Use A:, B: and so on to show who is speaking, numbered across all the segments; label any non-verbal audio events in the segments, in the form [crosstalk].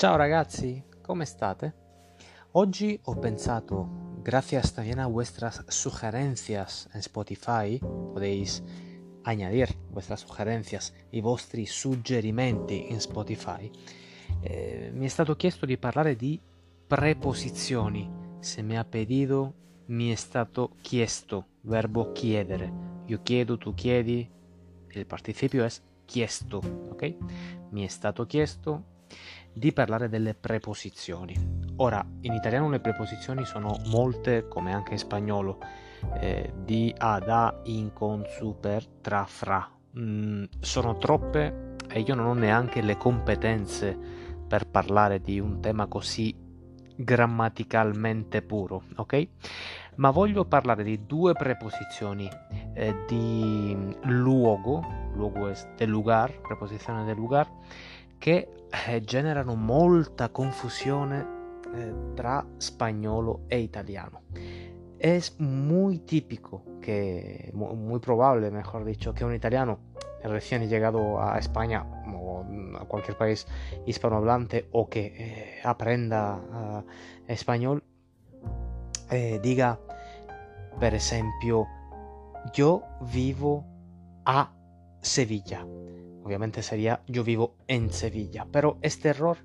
A: Ciao ragazzi, come state? Oggi ho pensato, gracias también a vuestras sugerencias en Spotify, podéis añadir vuestras sugerencias i vostri suggerimenti in Spotify, eh, mi è stato chiesto di parlare di preposizioni. Se mi ha pedido, mi è stato chiesto, verbo chiedere. Io chiedo, tu chiedi, il participio è chiesto, ok? Mi è stato chiesto, di parlare delle preposizioni. Ora, in italiano le preposizioni sono molte, come anche in spagnolo, eh, di, a, da, in, con, su, per, tra, fra. Mm, sono troppe e io non ho neanche le competenze per parlare di un tema così grammaticalmente puro, ok? Ma voglio parlare di due preposizioni eh, di luogo, luogo è del lugar, preposizione del lugar, che eh, generano molta confusione eh, tra spagnolo e italiano. Es muy típico que, muy probable, mejor dicho, que un italiano recién llegado a España o a cualquier país hispanohablante o que eh, aprenda uh, español eh, diga, per esempio, yo vivo a Sevilla Obviamente sería yo vivo en Sevilla, pero este error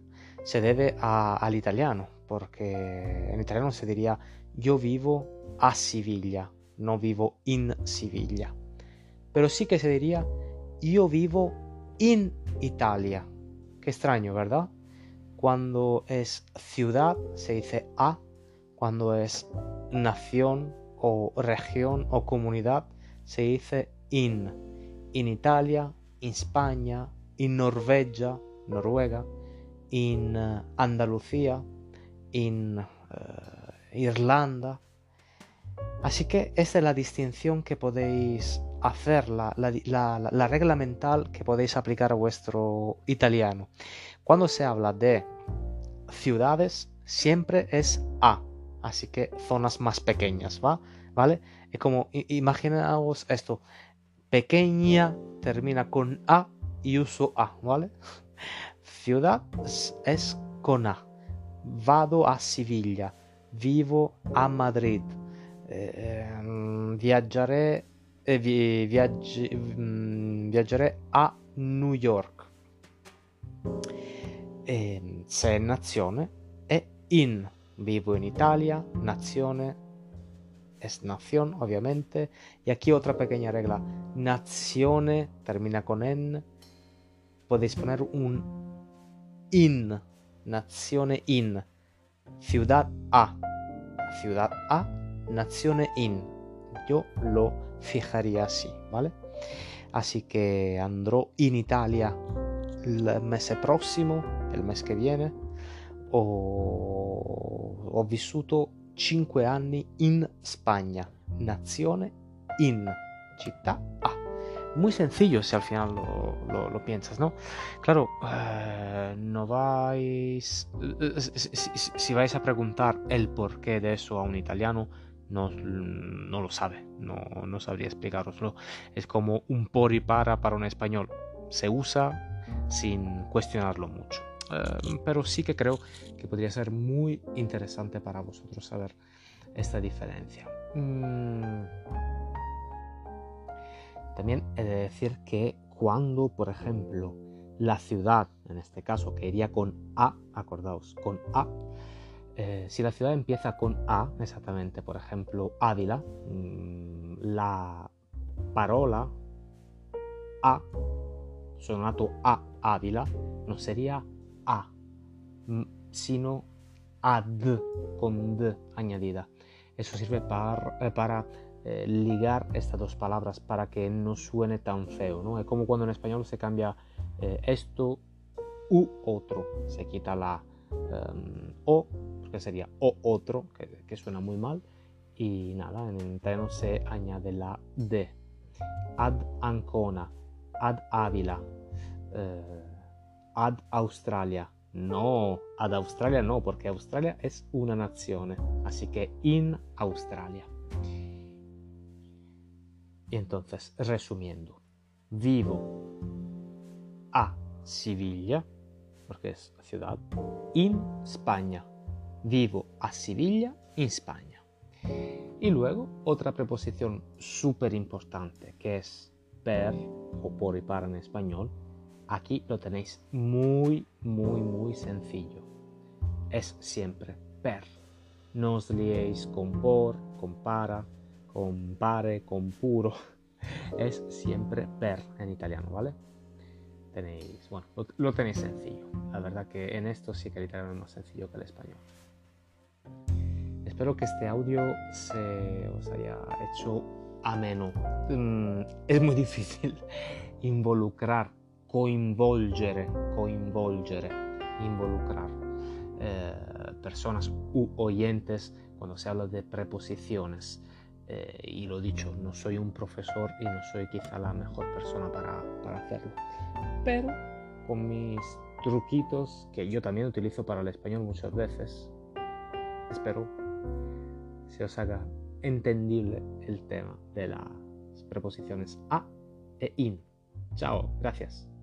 A: se debe al italiano, porque en italiano se diría yo vivo a Sevilla, no vivo in Sevilla. Pero sí que se diría yo vivo in Italia. Qué extraño, ¿verdad? Cuando es ciudad se dice a, cuando es nación o región o comunidad se dice in. In Italia, in Spagna, in Norvegia, Noruega, in uh, Andalucía, in uh, Irlanda. Así que esa es la distinción que podéis hacer, la, la, la, la, regla mental que podéis aplicar a vuestro italiano. Cuando se habla de ciudades, siempre es A, así que zonas más pequeñas, ¿va? ¿Vale? Es como, imaginaos esto, pequeña termina con A y uso A, ¿vale? Ciudad es con A. Vado a Siviglia. Vivo a Madrid. Eh, viaggiare, eh, vi, viaggi, mm, viaggiare a New York. E, se nazione è in. Vivo in Italia, nazione es nación, obviamente. Y aquí otra pequeña regla. Nazione termina con en. Podéis poner un in. Nazione in. Ciudad A. Ciudad A. Nazione in. Yo lo fijaría así, ¿vale? Así que andrò in Italia il mese prossimo, il mese che viene. Ho, ho vissuto 5 anni in Spagna, nazione in, città A. Muy sencillo si al final lo, piensas, ¿no? Claro, eh, no vais... Si, si, vais a preguntar el porqué de eso a un italiano, no, no lo sabe, no, no sabría explicaroslo. Es como un por y para para un español. Se usa sin cuestionarlo mucho. Em, pero sí que creo que podría ser muy interesante para vosotros saber esta diferencia. Mm. También he de decir que cuando, por ejemplo, la ciudad, en este caso, que iría con A, acordaos, con A, eh, si la ciudad empieza con A, exactamente, por ejemplo, Ávila, mm, la parola A, sonato A Ávila, no sería a, sino ad con d añadida. Eso sirve eh, para eh, ligar estas dos palabras para que no suene tan feo. ¿no? Es como cuando en español se cambia eh, esto u otro. Se quita la em, o, que sería o otro, que, suena muy mal. Y nada, en italiano se añade la d. Ad Ancona, ad Ávila ad Australia. No, ad Australia no, porque Australia es una nazione, así que in Australia. Y entonces, resumiendo, vivo a Siviglia, porque es ciudad, in España. Vivo a Sevilla, en España. Y luego otra preposición súper importante que es per o por y para en español. Aquí lo tenéis muy, muy, muy sencillo. Es siempre per. No os liéis con por, con para, con pare, con puro. [laughs] Es siempre per en italiano, ¿vale? Tenéis, bueno, lo, tenéis sencillo. La verdad que en esto sí que el italiano es más sencillo que el español. Espero que este audio se os haya hecho ameno. Mm, es muy difícil [laughs] involucrar, coinvolgere, coinvolgere, involucrar eh, personas u oyentes cuando se habla de preposiciones. Eh, y lo dicho, no soy un profesor y no soy quizá la mejor persona para, para hacerlo. Pero con mis truquitos que yo también utilizo para el español muchas veces, espero se os haga entendible el tema de las preposiciones a e in. Chao, gracias.